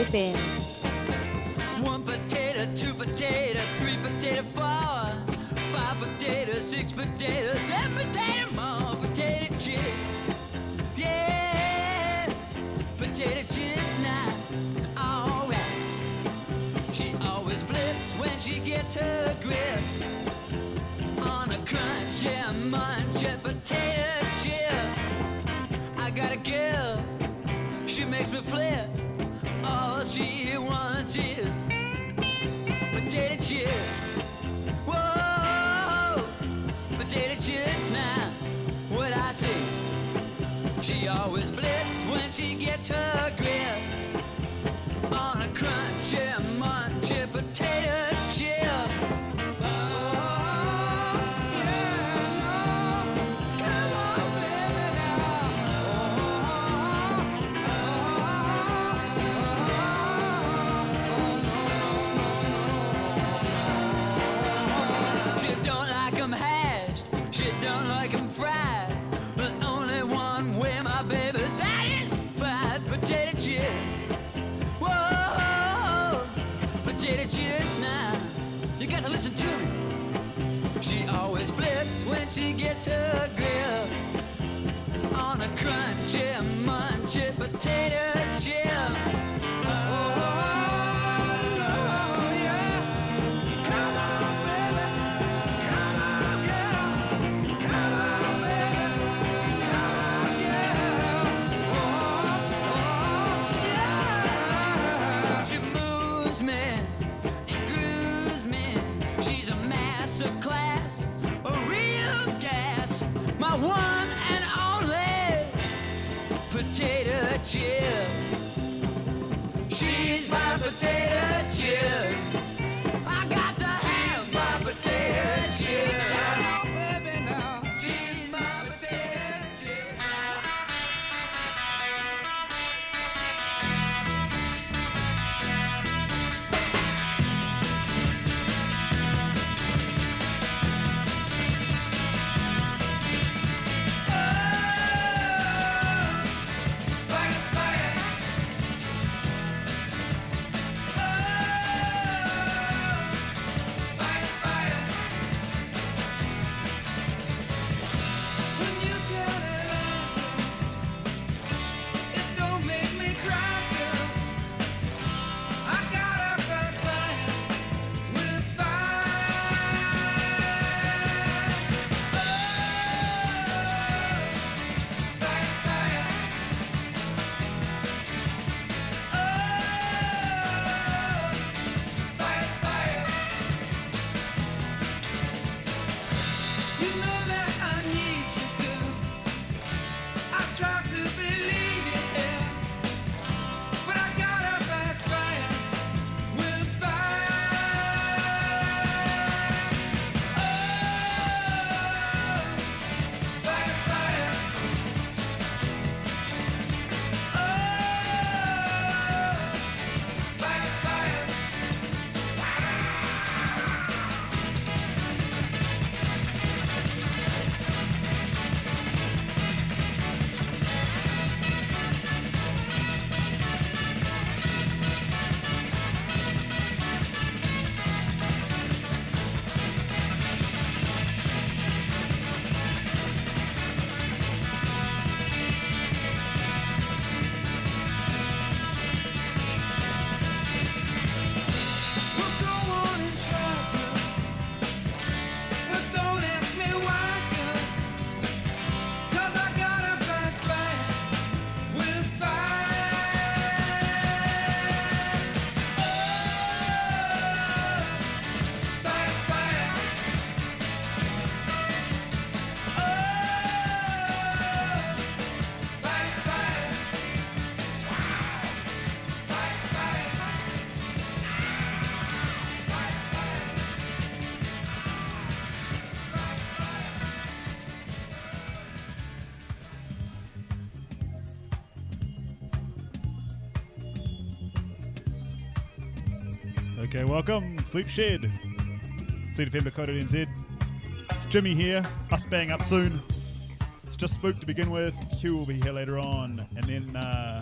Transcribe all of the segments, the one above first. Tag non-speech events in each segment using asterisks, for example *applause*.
FM. One potato, two potato, three potato, four, five potato, six potato, seven potato, more potato chips. Yeah, potato chips now. Alright. She always flips when she gets her grip on a crunch. Yeah, mine. sugar. welcome, Fleet Shed. Fleet FM NZ. It's Jimmy here, us bang up soon. It's just spook to begin with, Q will be here later on, and then uh,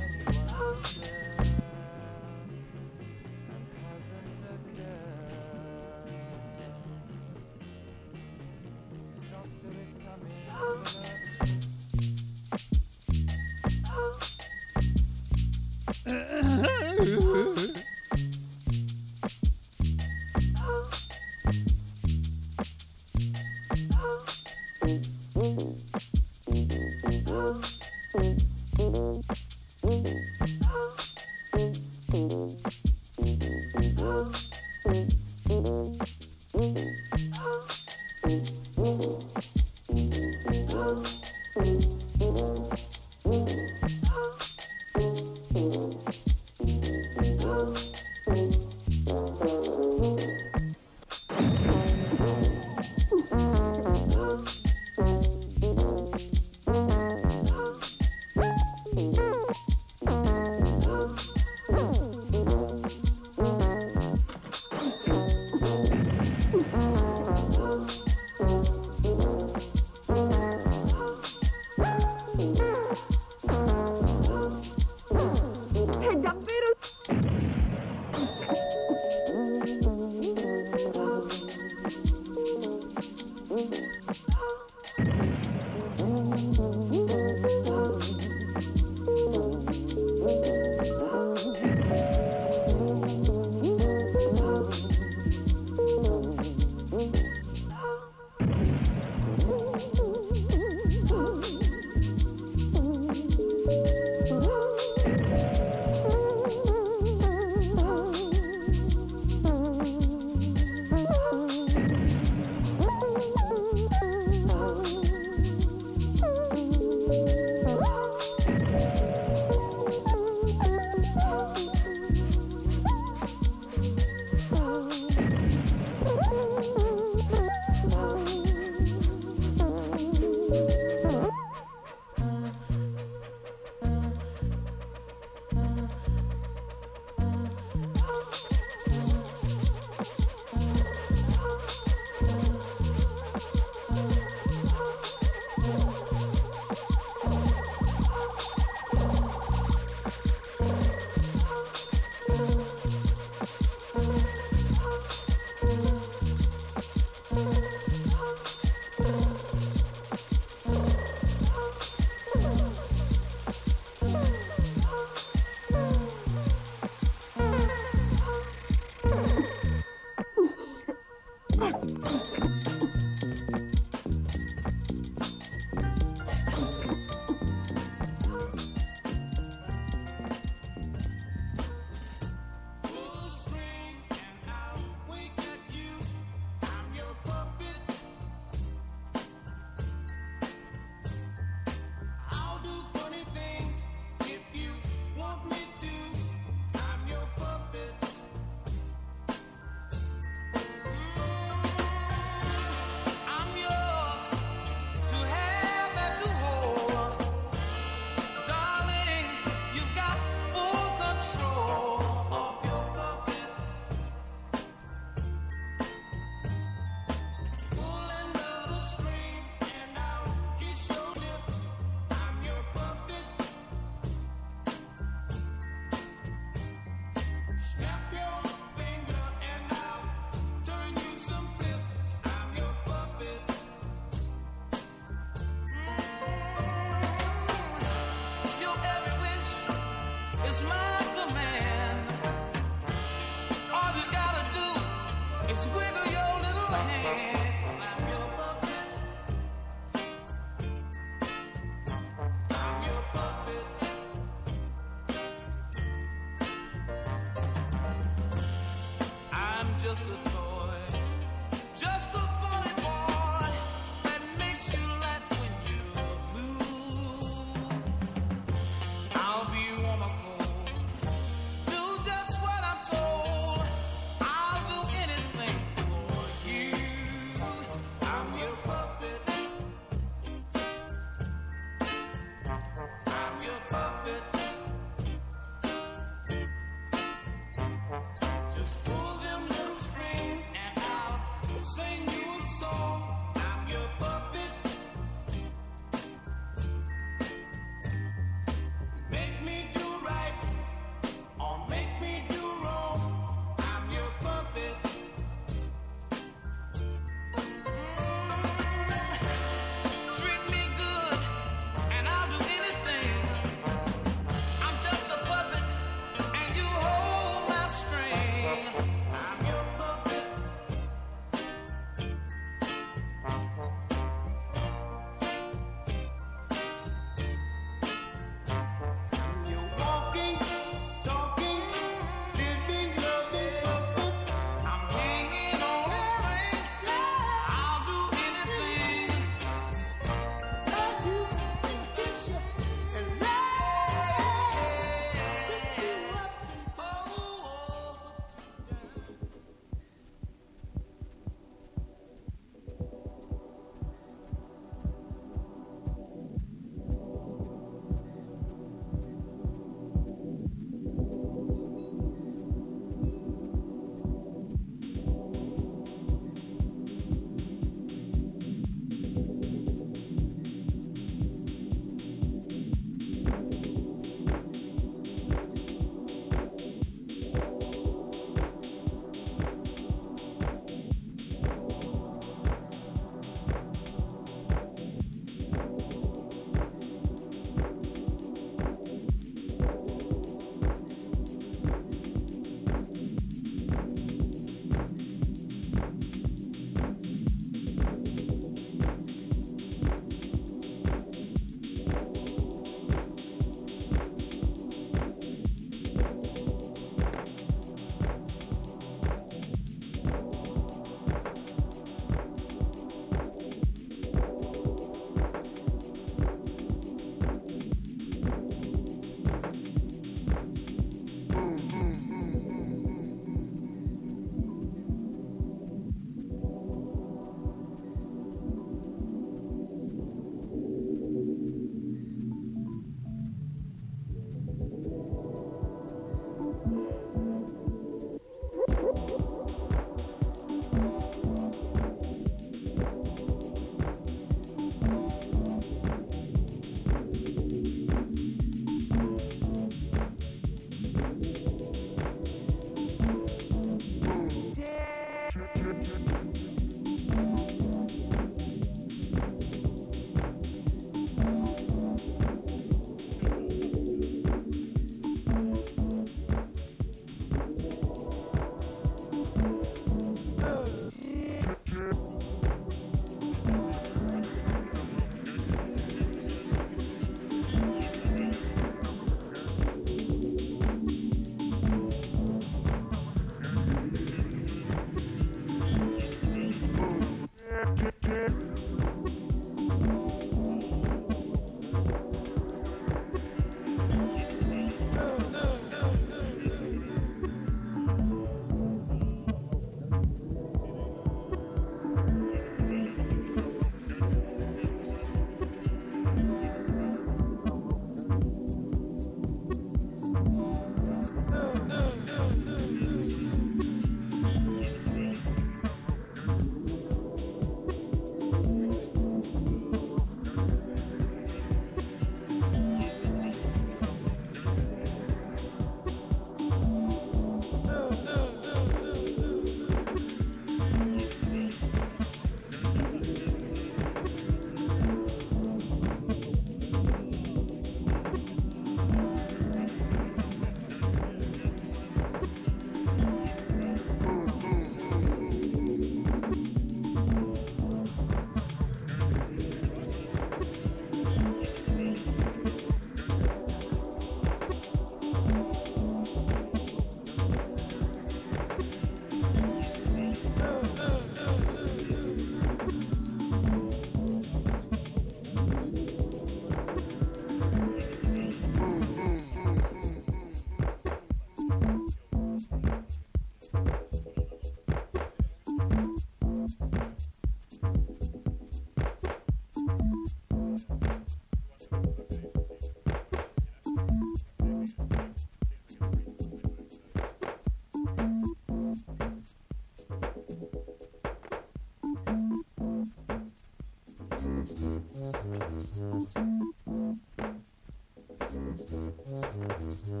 Mm-hmm.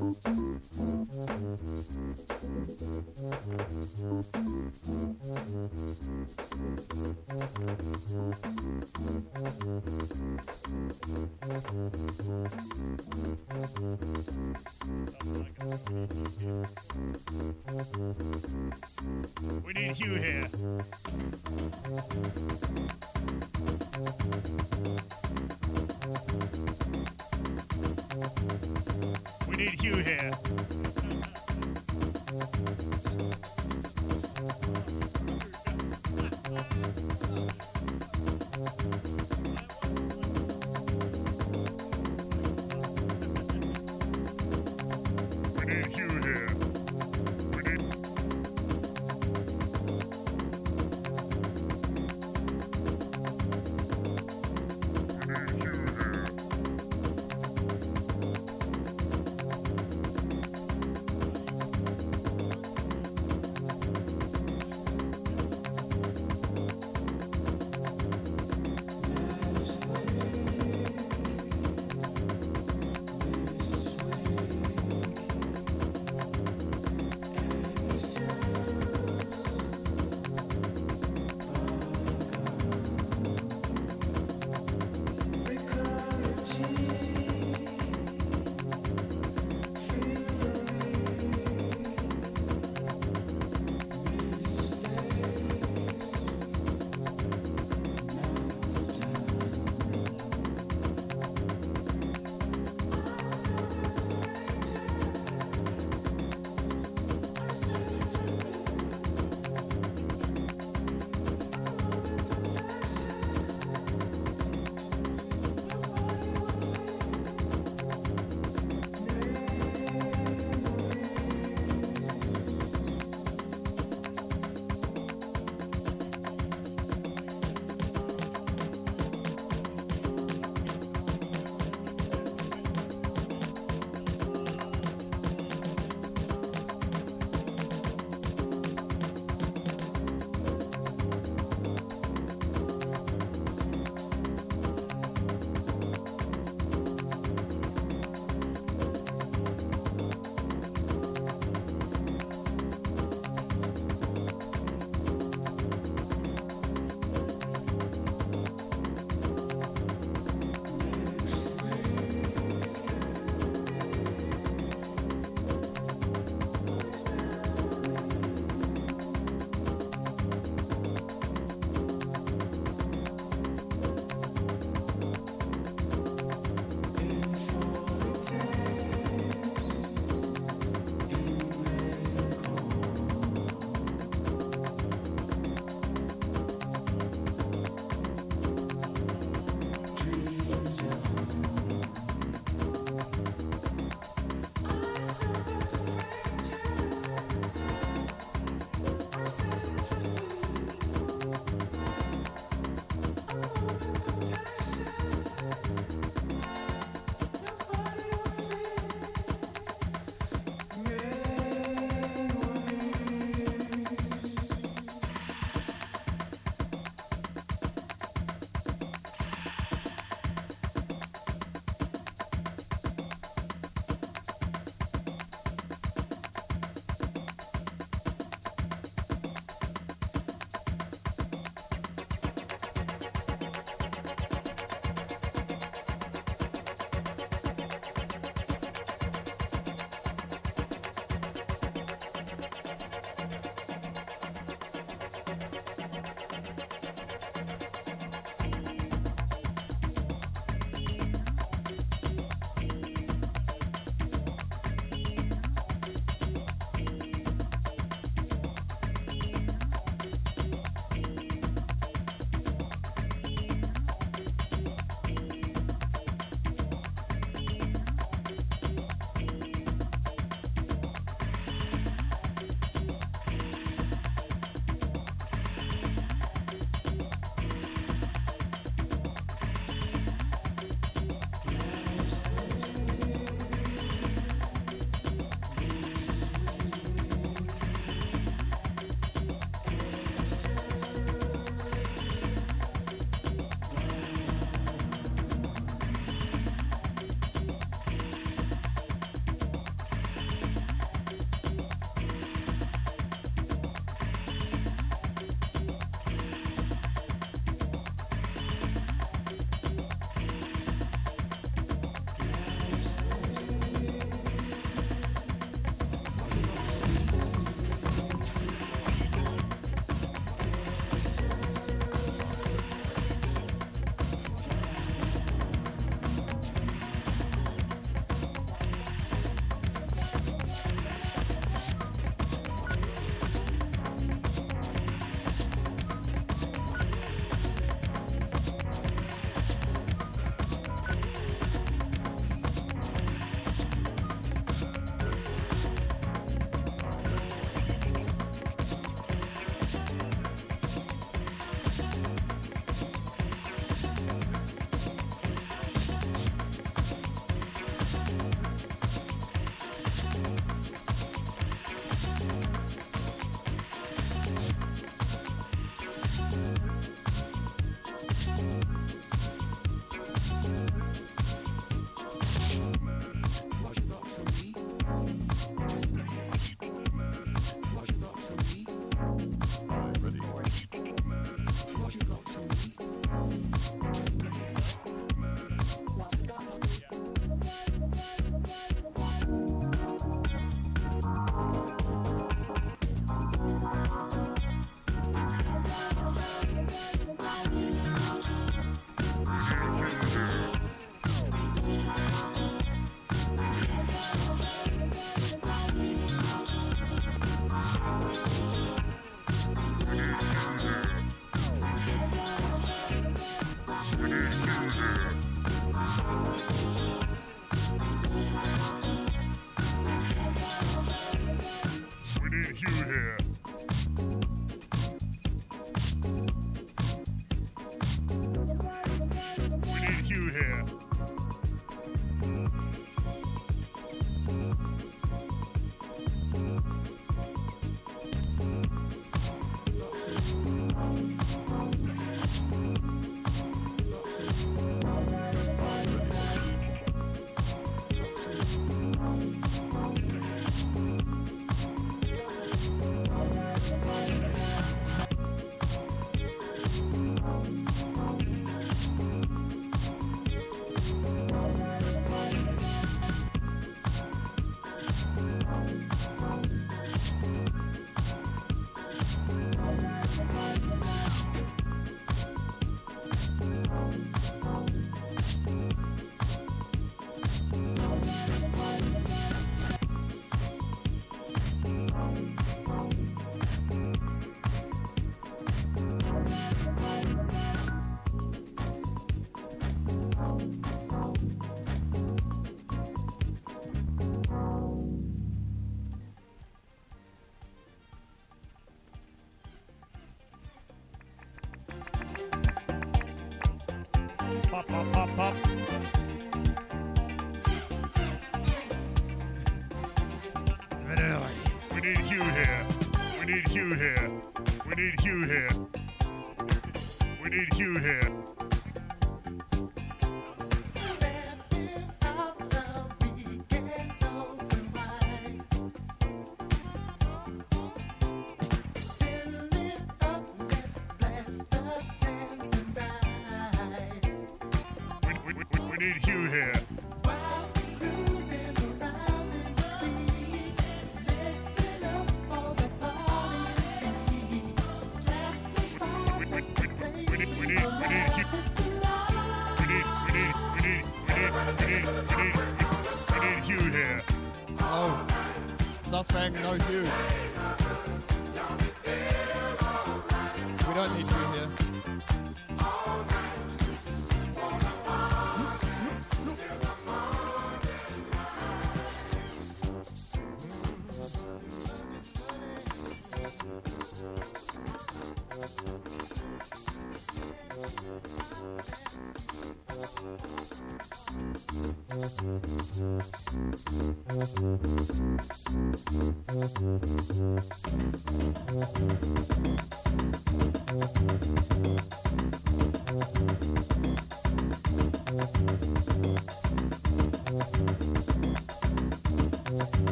We need Hugh here. We need Hugh here. *laughs*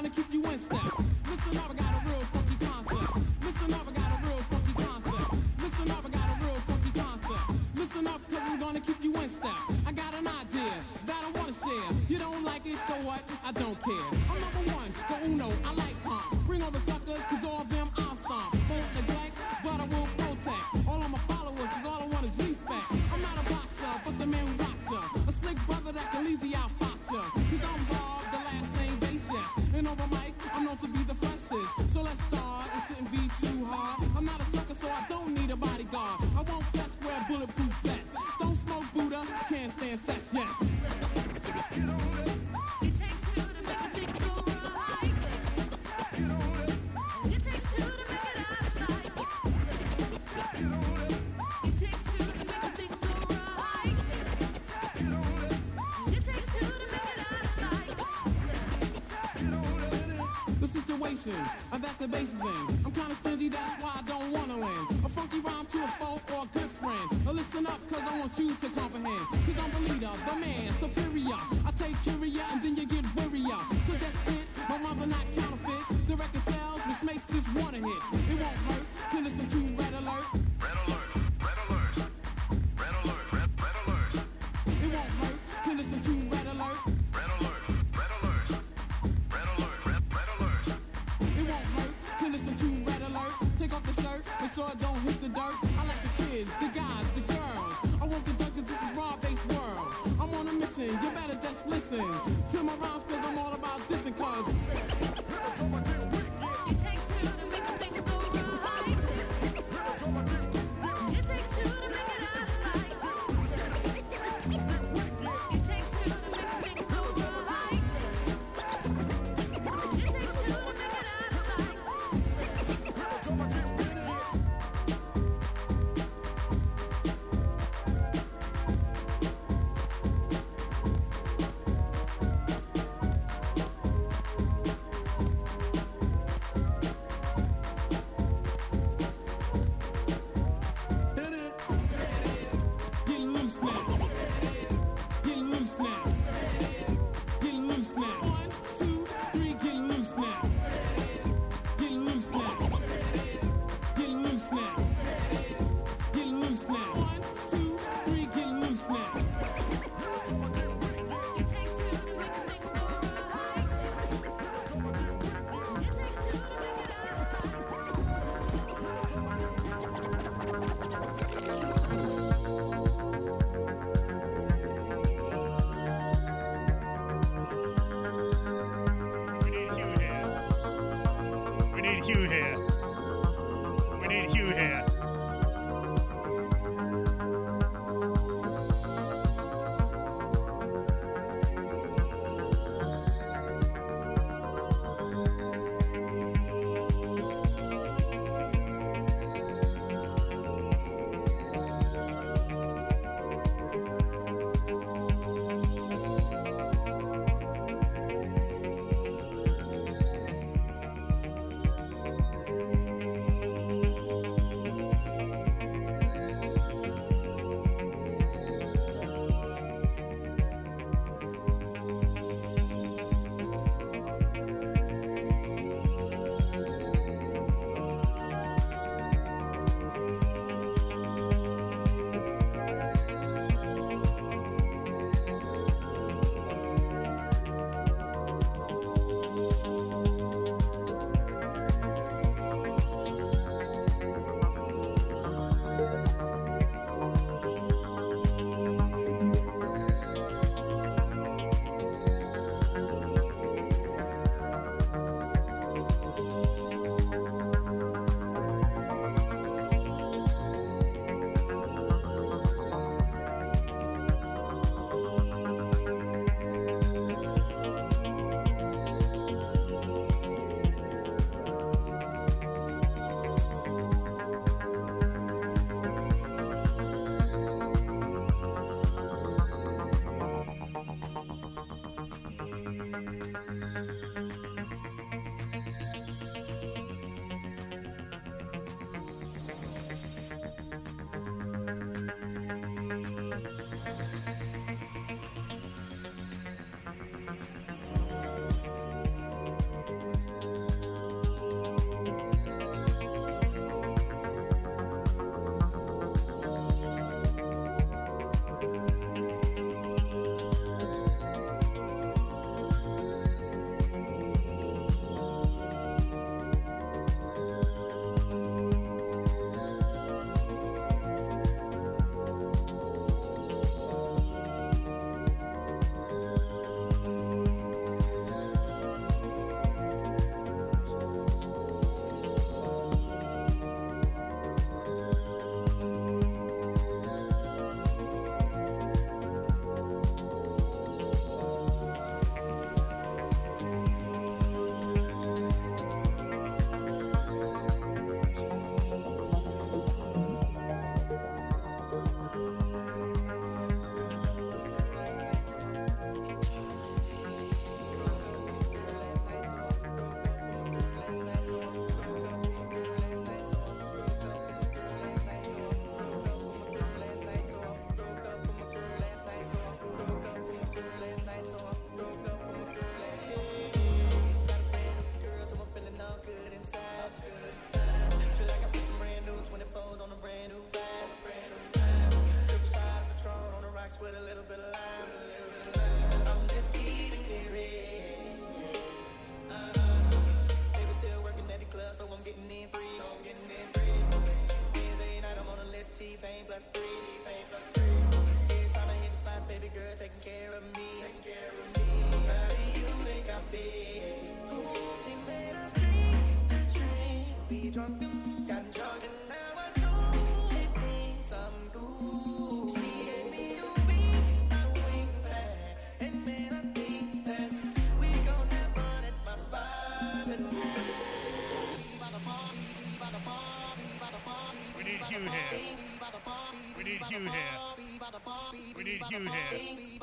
trying to keep you in step. Listen up, I got a the bass is in.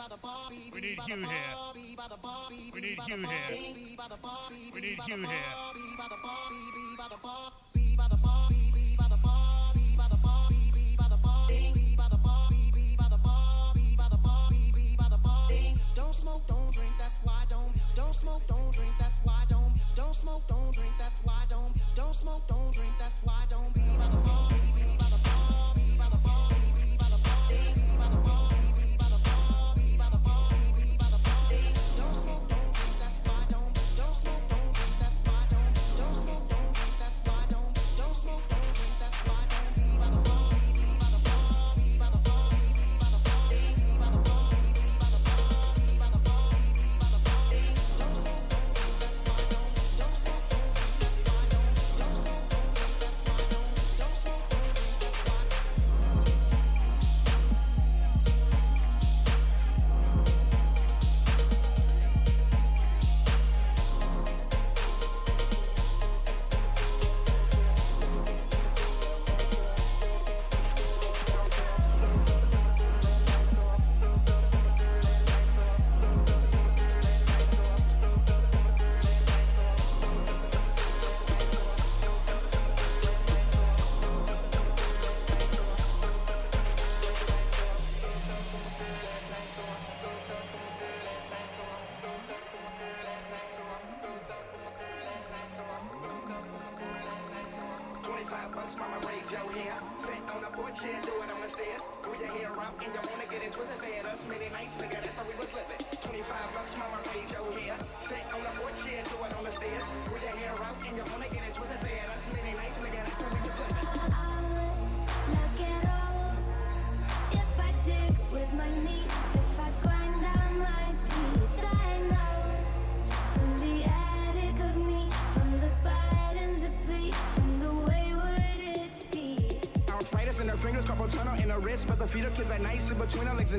We need you here. We need you here. We need you here. Don't smoke, don't drink, that's why I don't. Don't smoke, don't drink, that's why I don't. Don't smoke, don't drink, that's why I don't. Don't smoke, don't drink, that's why I don't. Be by the bar, coisa é bem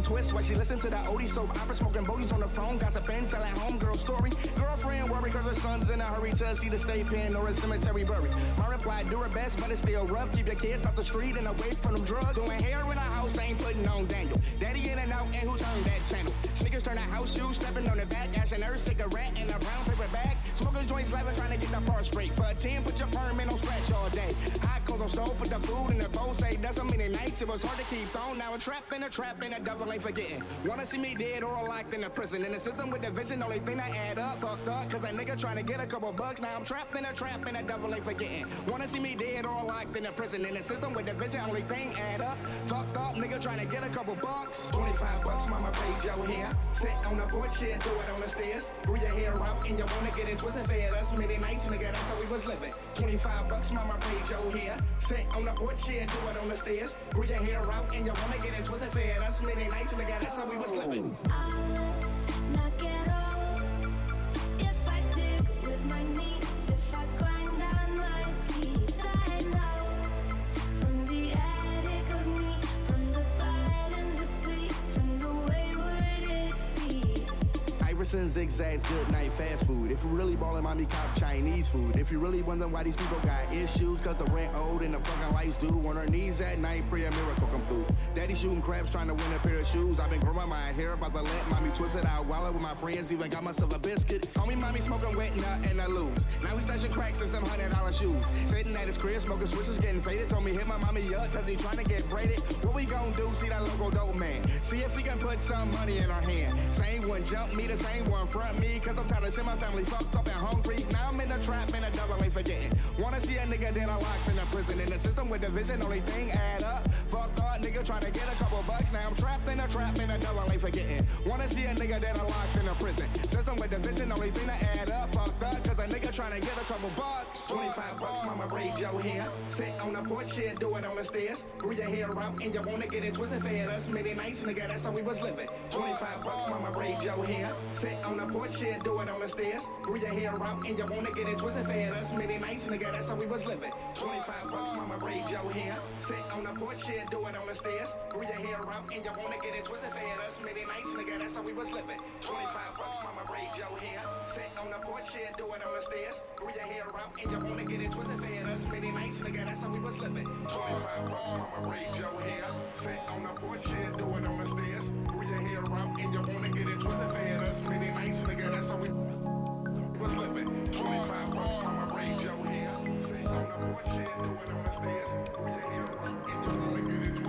twist while she listen to the oldie soap opera, smoking bogeys on the phone, gossiping, telling homegirl story. Girlfriend worry cause her son's in a hurry to see the state pen or a cemetery buried. My reply, do her best, but it's still rough. Keep your kids off the street and away from them drugs. Doing hair in the house, ain't putting on Daniel. Daddy in and out, and who turned that channel? Sneakers turn the house juice, stepping on the back, ashing her cigarette in a brown paper bag. Smoking joints, slapping, trying to get the part straight. For a 10, put your permit on scratch all day. I call the stove, put the food in the bowl, say that's so many nights. It was hard to keep on. Now a trap in a trap in a double ain't forgetting. Wanna see me dead or locked in a prison? In the system with the vision, only thing that add up, fucked up. Cause a nigga trying to get a couple bucks. Now I'm trapped in a trap in a double ain't forgetting. Wanna see me dead or locked in a prison? In the system with the vision, only thing add up, fucked up. Nigga trying to get a couple bucks. 25 bucks, mama paid your hair. Sit on the porch, shit, do it on the stairs. Grew your hair out and you wanna get it twisted. Fed us many nights, nigga, that's how we was living. 25 bucks, mama paid your hair. Sit on the porch, shit, do it on the stairs. Grew your hair out and you wanna get it twisted. Fed us many nights, nigga, that's how we was living. Old. Iverson zigzags, good night fast food. If you really ballin', mommy cop Chinese food. If you really wondering why these people got issues, cause the rent old and the fucking lights due. On her knees at night, pray a miracle come through. Daddy shooting craps, trying to win a pair of shoes. I've been growing my hair, about to let mommy twist it out. While with my friends, even got myself a biscuit. Homie, mommy smoking wet nut and I lose. Now we stashing cracks in some hundred dollar shoes. Sitting at his crib, smoking switches, getting faded. Told me hit my mommy up, cause he trying to get braided. What we gon' do? See that local dope man. See if we can put some money in our hand. Same one jump me, the same ain't one front me, cause I'm tired of seeing my family fucked up and hungry. Now I'm in a trap, a double ain't forgetting. Wanna see a nigga that I locked in a prison in the system with division, only thing add up. Fuck that, nigga, trying to get a couple bucks. Now I'm trapped in a trap, and a double ain't forgetting. Wanna see a nigga that I locked in a prison system with division, only thing add up. Fuck thought, cause a nigga trying to get a couple bucks. 25 bucks, mama, raise your hair. Sit on the porch, shit, do it on the stairs. Grew your hair out, and you wanna get it twisted, fed us many nights, nigga, that's how we was living. 25 bucks, mama, raise your hair. Sit Sit on the porch, shit, do it on the stairs. Grew your hair out and you wanna get it twisted fed. Us many nights, nigga, that's how we was living. 25 bucks, mama braid your hair. Sit on the porch, shit, do it on the stairs. Grew your hair out and you wanna get it twisted fed. Us many nights, nigga, that's how we was living. 25 bucks, mama braid your hair. Sit on the porch, shit, do it on the stairs. Grew your hair out and you wanna get it twisted fed. Us many nights, nigga, that's how we was living. 25 bucks, mama braid your hair. Sit on the porch, shit, do it on the stairs. Grew your hair route and you wanna get it twisted fed. That's many nights, nigga, that's how we was living. 25 bucks on my range out here. Sit on the porch, shit, do you here? route and you wanna get it twisted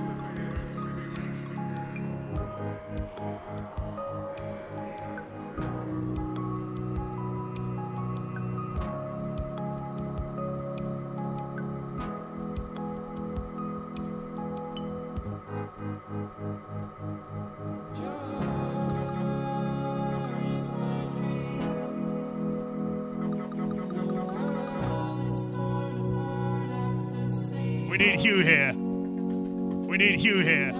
Hugh here. We need Hugh here.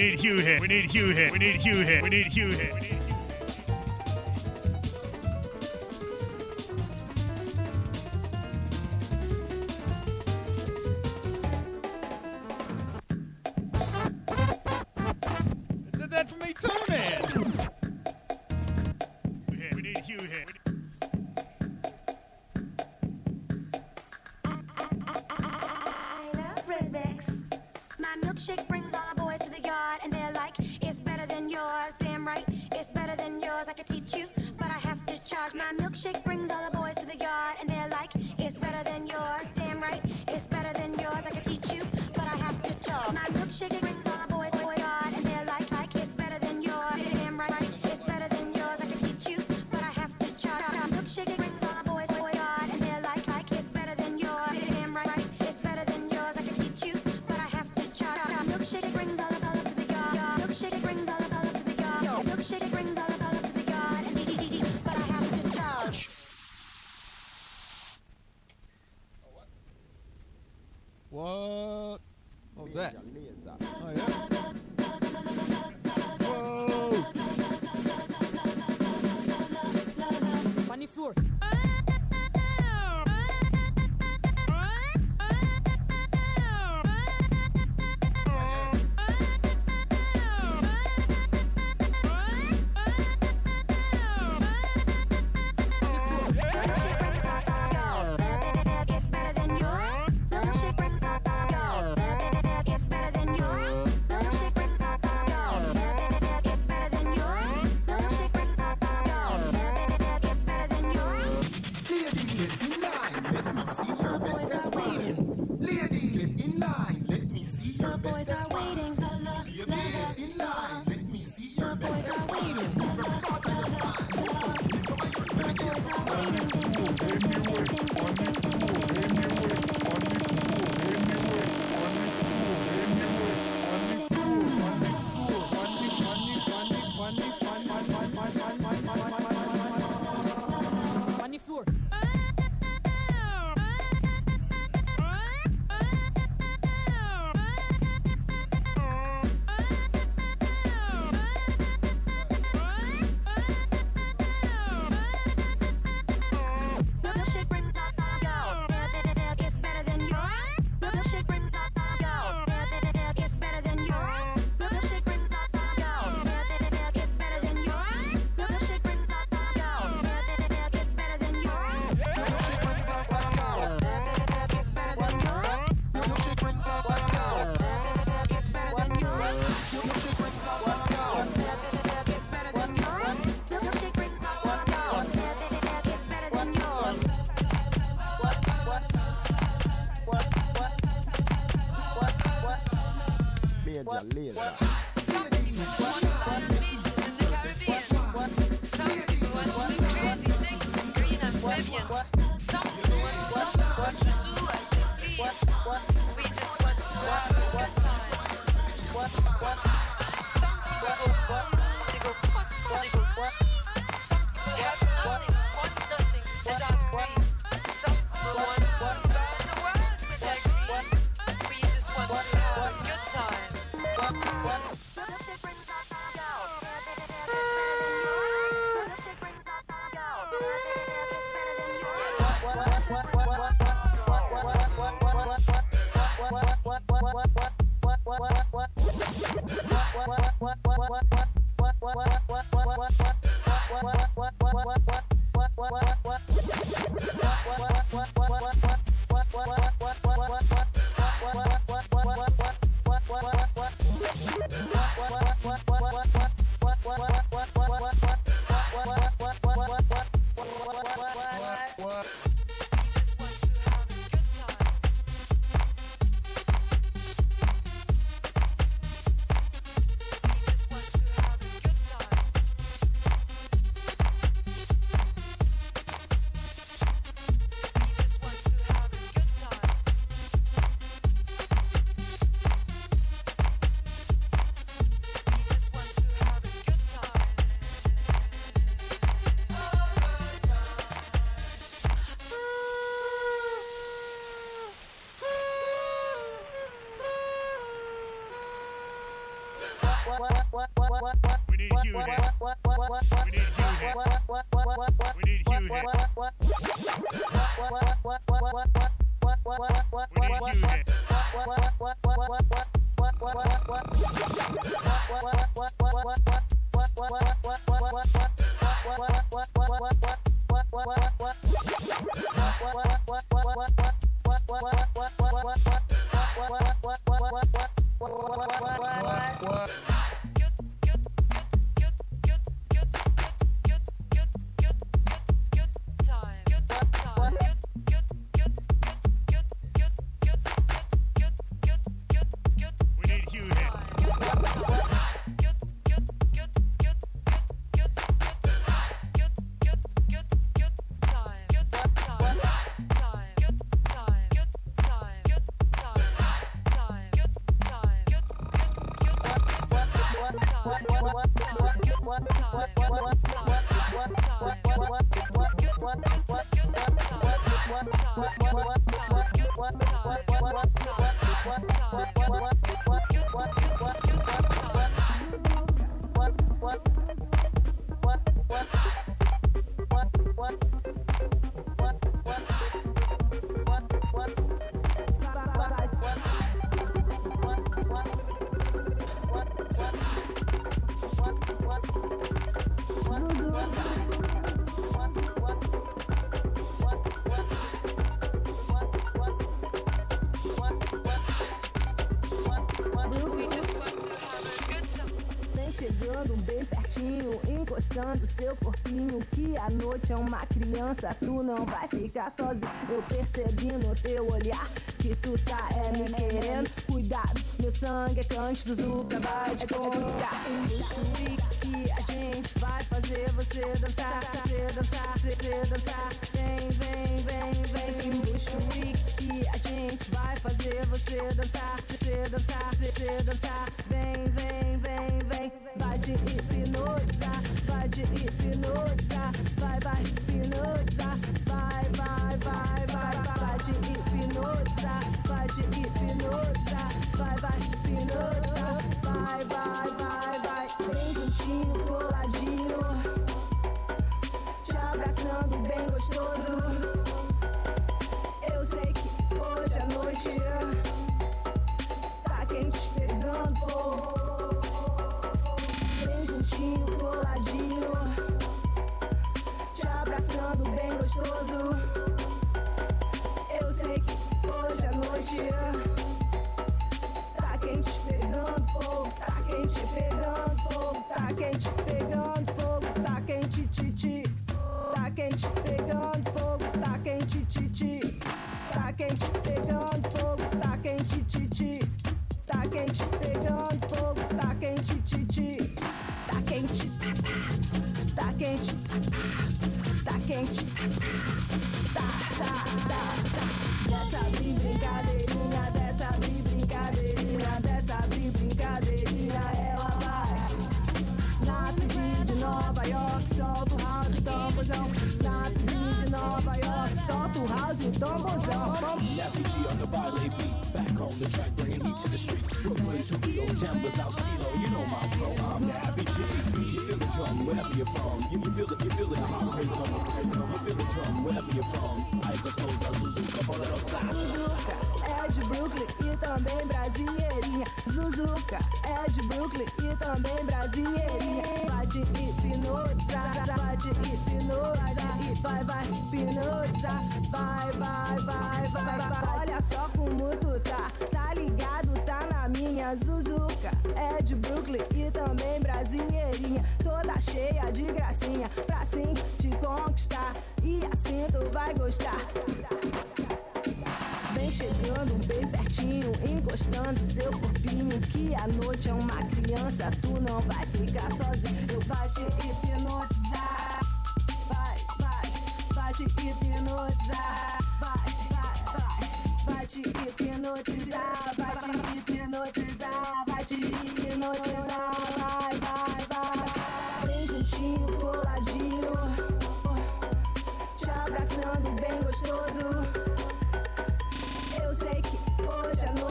need Hugh here. We need Hugh here. We need Hugh here. We need Hugh here. We need Hugh here.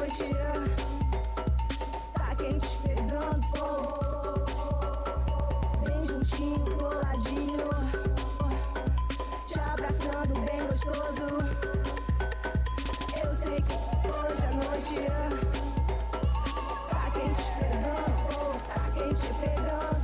Noite tá quente pegando fogo. Bem juntinho. coladinho. Te abraçando bem gostoso. Eu sei que hoje à noite tá quente esperando, tá quente pegando.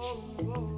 Oh oh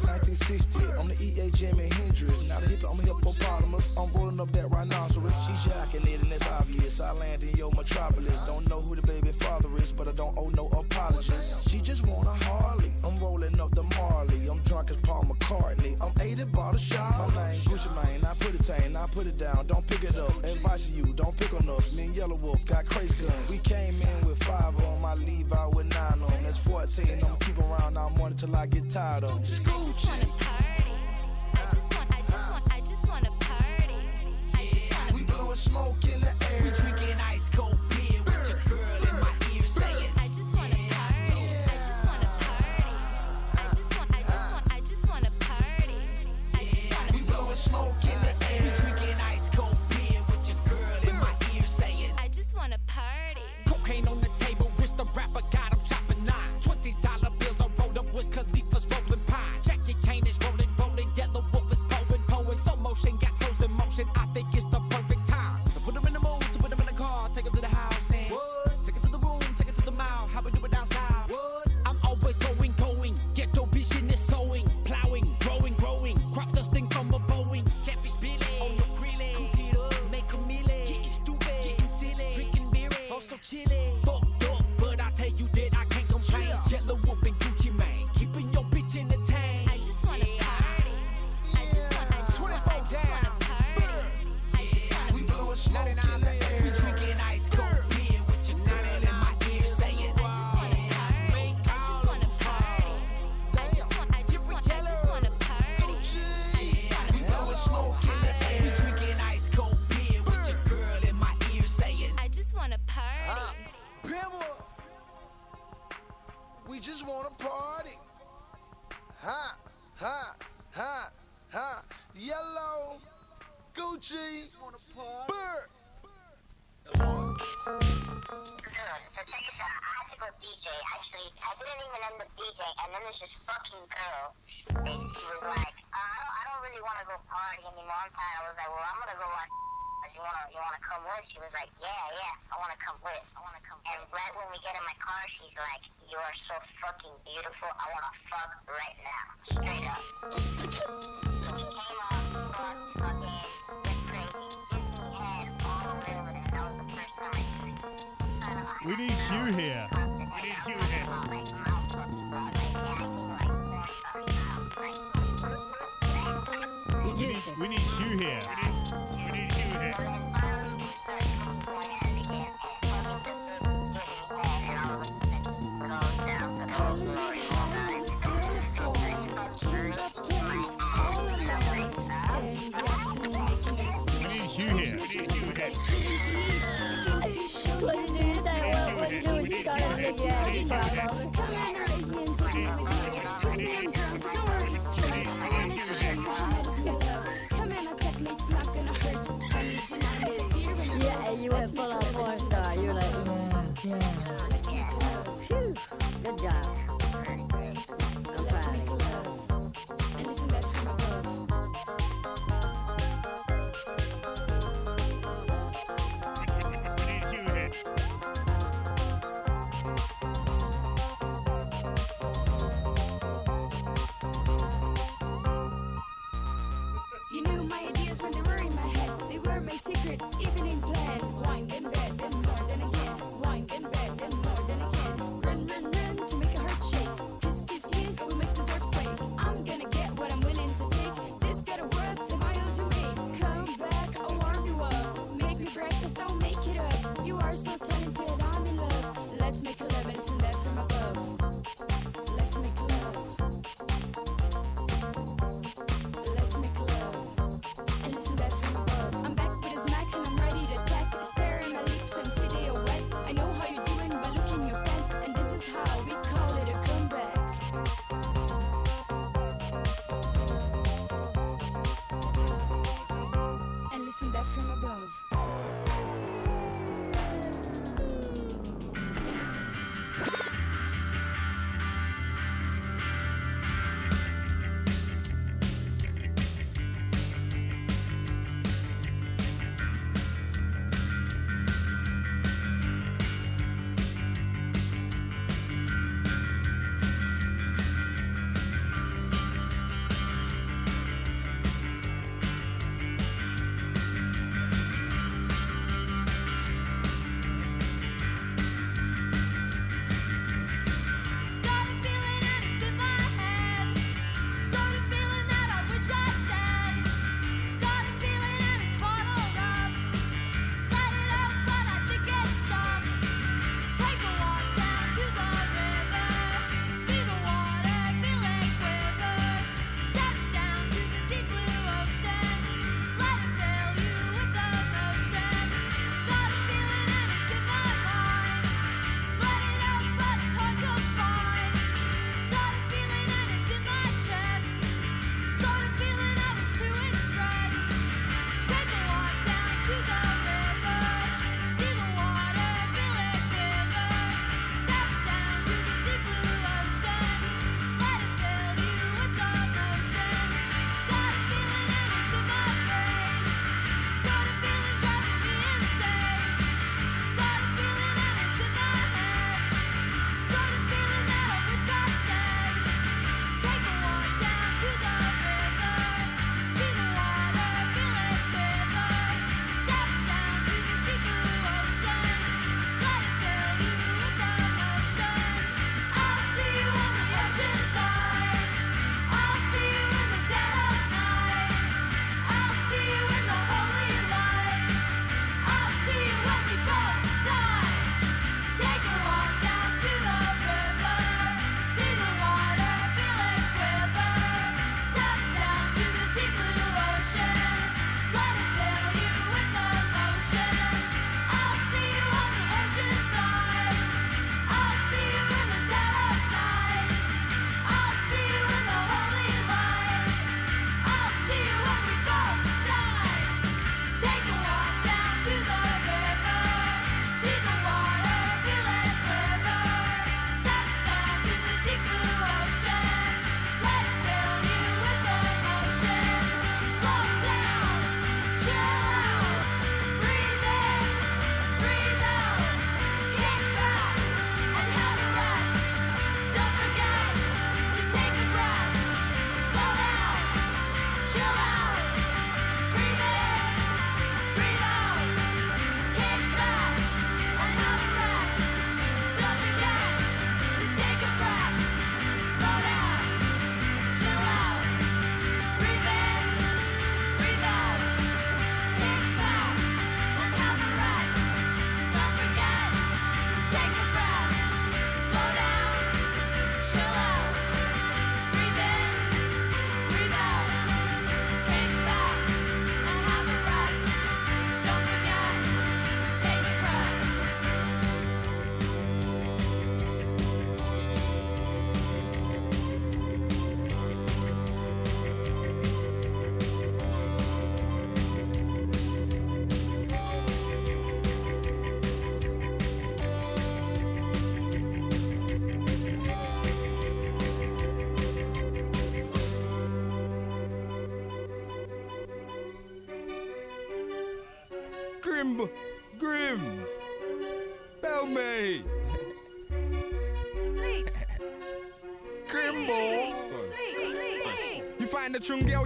like it's 1960. you want to come with? She was like, yeah, yeah, I want to come with. I want to come with. And right when we get in my car, she's like, you are so fucking beautiful. I want to fuck right now. Straight up. We need you here.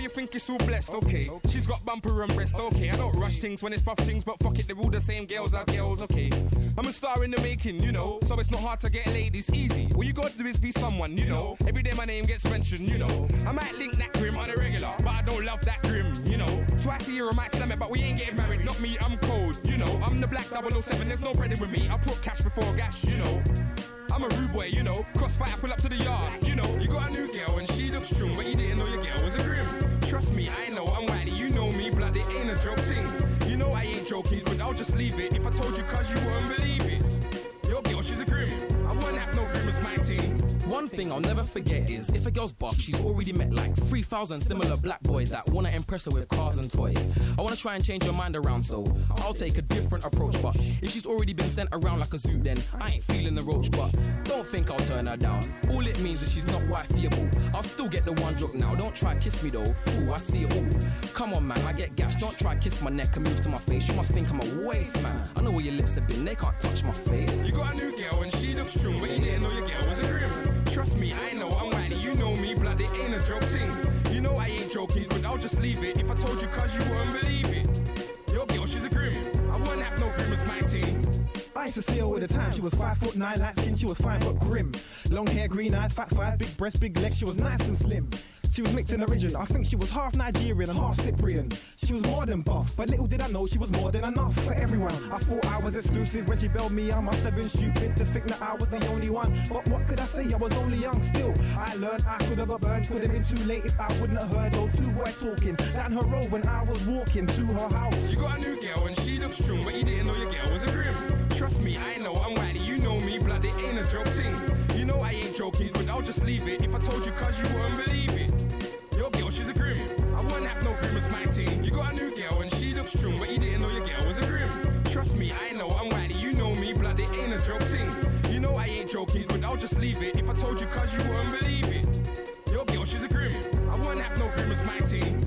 You think it's so blessed, okay. She's got bumper and breast, okay. I don't rush things when it's buff things, but fuck it, they're all the same girls are girls, okay. I'm a star in the making, you know, so it's not hard to get ladies easy. All you gotta do is be someone, you know. Every day my name gets mentioned, you know. I might link that grim on a regular, but I don't love that grim, you know. Twice a year I might slam it, but we ain't getting married. Not me, I'm cold, you know. I'm the black 007, there's no bread with me. I put cash before gas, you know. I'm a rude boy, you know. Crossfire, pull up to the yard, you know. You got a new girl and she looks strong, but you didn't know your girl was a grim. Trust me, I know I'm whitey, you know me, blood, it ain't a joke thing. You know I ain't joking, but I'll just leave it. If I told you, cause you wouldn't believe it. Your girl, she's a grim. I wouldn't have no grim as my team. One thing I'll never forget is if a girl's buff, she's already met like 3,000 similar black boys that wanna impress her with cars and toys. I wanna try and change her mind around, so I'll take a different approach. But if she's already been sent around like a zoo, then I ain't feeling the roach. But don't think I'll turn her down. All it means is she's not wifeyable. I'll still get the one joke now. Don't try kiss me though, fool. I see it all. Come on, man, I get gashed. Don't try kiss my neck and move to my face. You must think I'm a waste man. I know where your lips have been. They can't touch my face. You got a new girl and she looks strong, but you didn't know your girl was a grim. Trust me, I know I'm whitey, you know me, blood, it ain't a joke thing. You know I ain't joking, but I'll just leave it. If I told you, cause you wouldn't believe it. Your girl, she's a grim. I wouldn't have no grim as my team. I used to see her all the time. She was five foot nine, light skin, she was fine but grim. Long hair, green eyes, fat thighs, big breasts, big legs. She was nice and slim. She was mixed in origin. I think she was half Nigerian and half Cyprian. She was more than buff, but little did I know she was more than enough for everyone. I thought I was exclusive when she bailed me. I must have been stupid to think that I was the only one. But what could I say? I was only young still. I learned I could have got burned. Could have been too late if I wouldn't have heard those two boys talking down her road when I was walking to her house. You got a new girl and she looks strong, but you didn't know your girl was a grim. Trust me, I know I'm whitey, you know me, blood, it ain't a joke thing. You know I ain't joking, but I'll just leave it. If I told you, cause you wouldn't believe it. Your girl, she's a grim. I wouldn't have no grim as my team. You got a new girl and she looks strong, but you didn't know your girl was a grim. Trust me, I know I'm whitey, you know me, blood, it ain't a joke thing. You know I ain't joking, but I'll just leave it. If I told you, cause you wouldn't believe it. Your girl, she's a grim. I wouldn't have no grim as my team.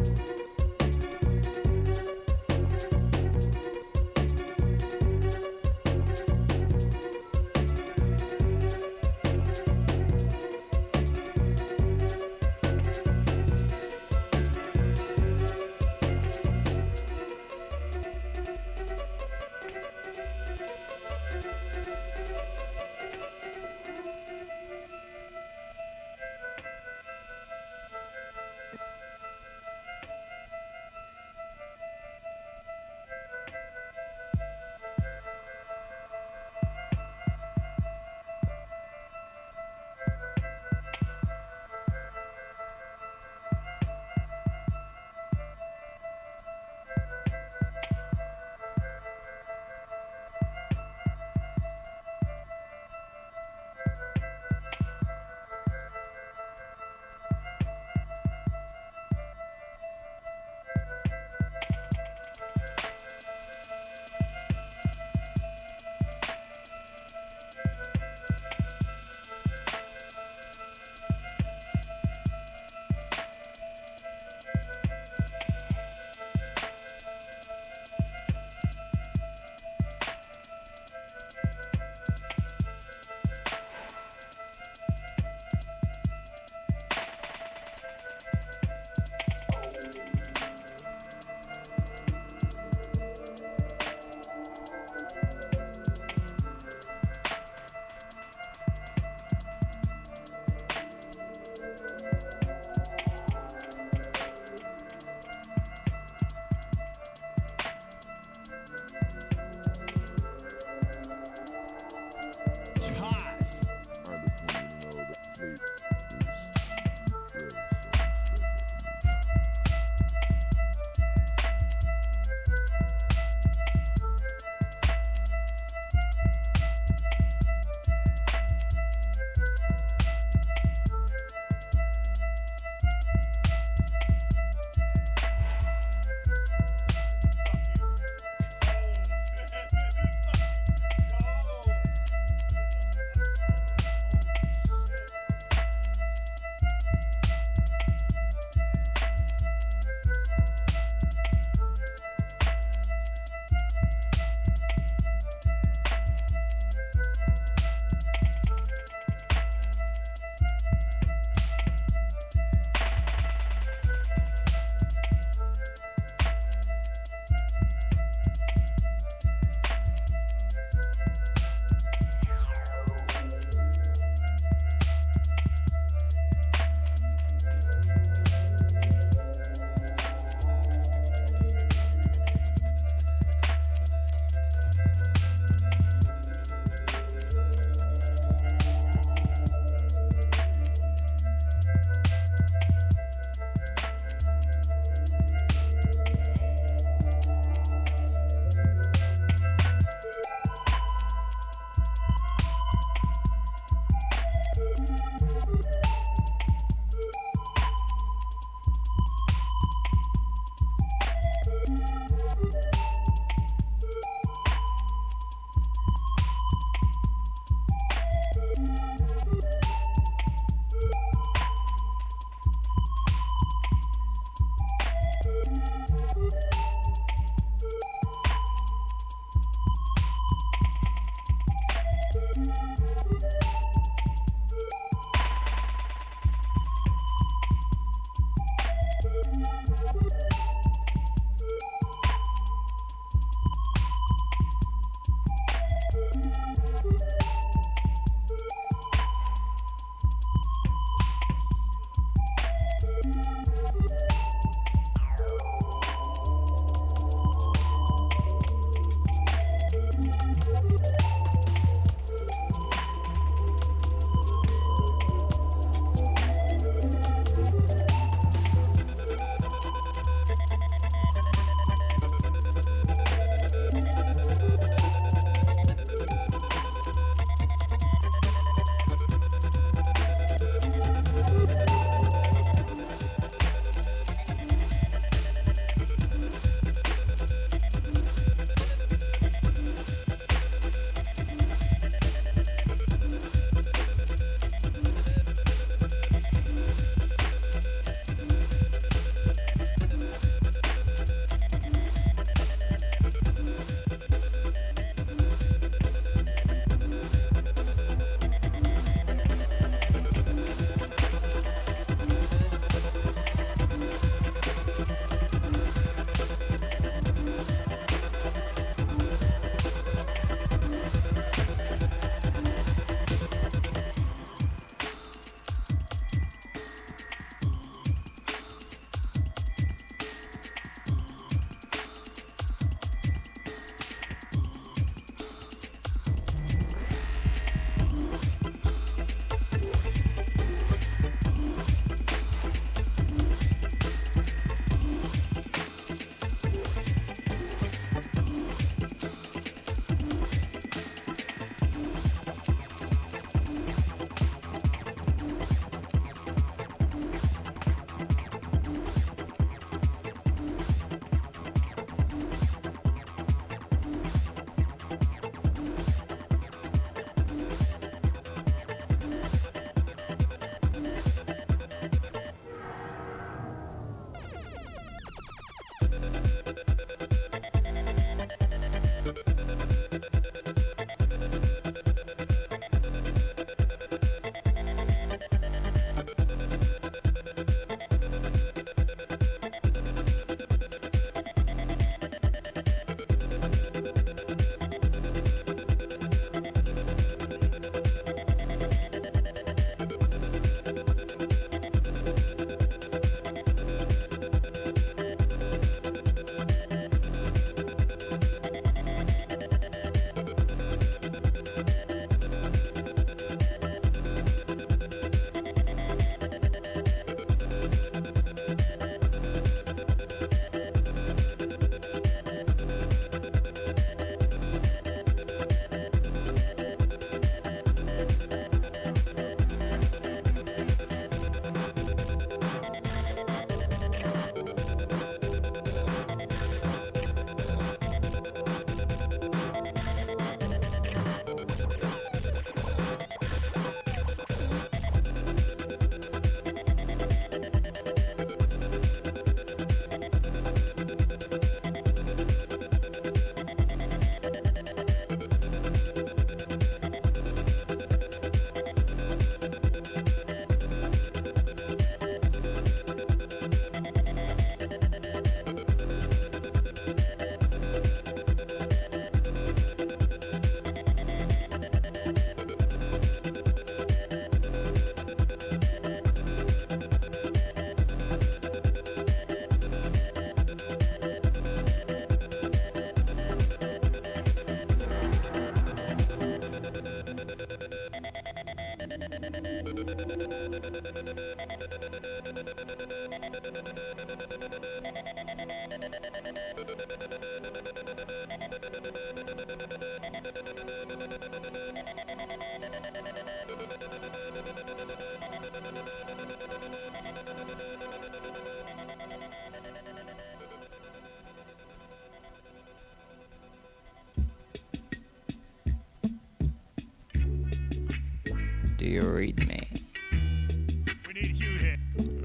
Do you read me?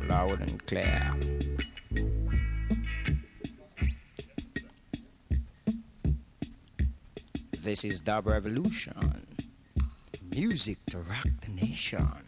Loud and clear. This is Dub Revolution. Music to rock the nation.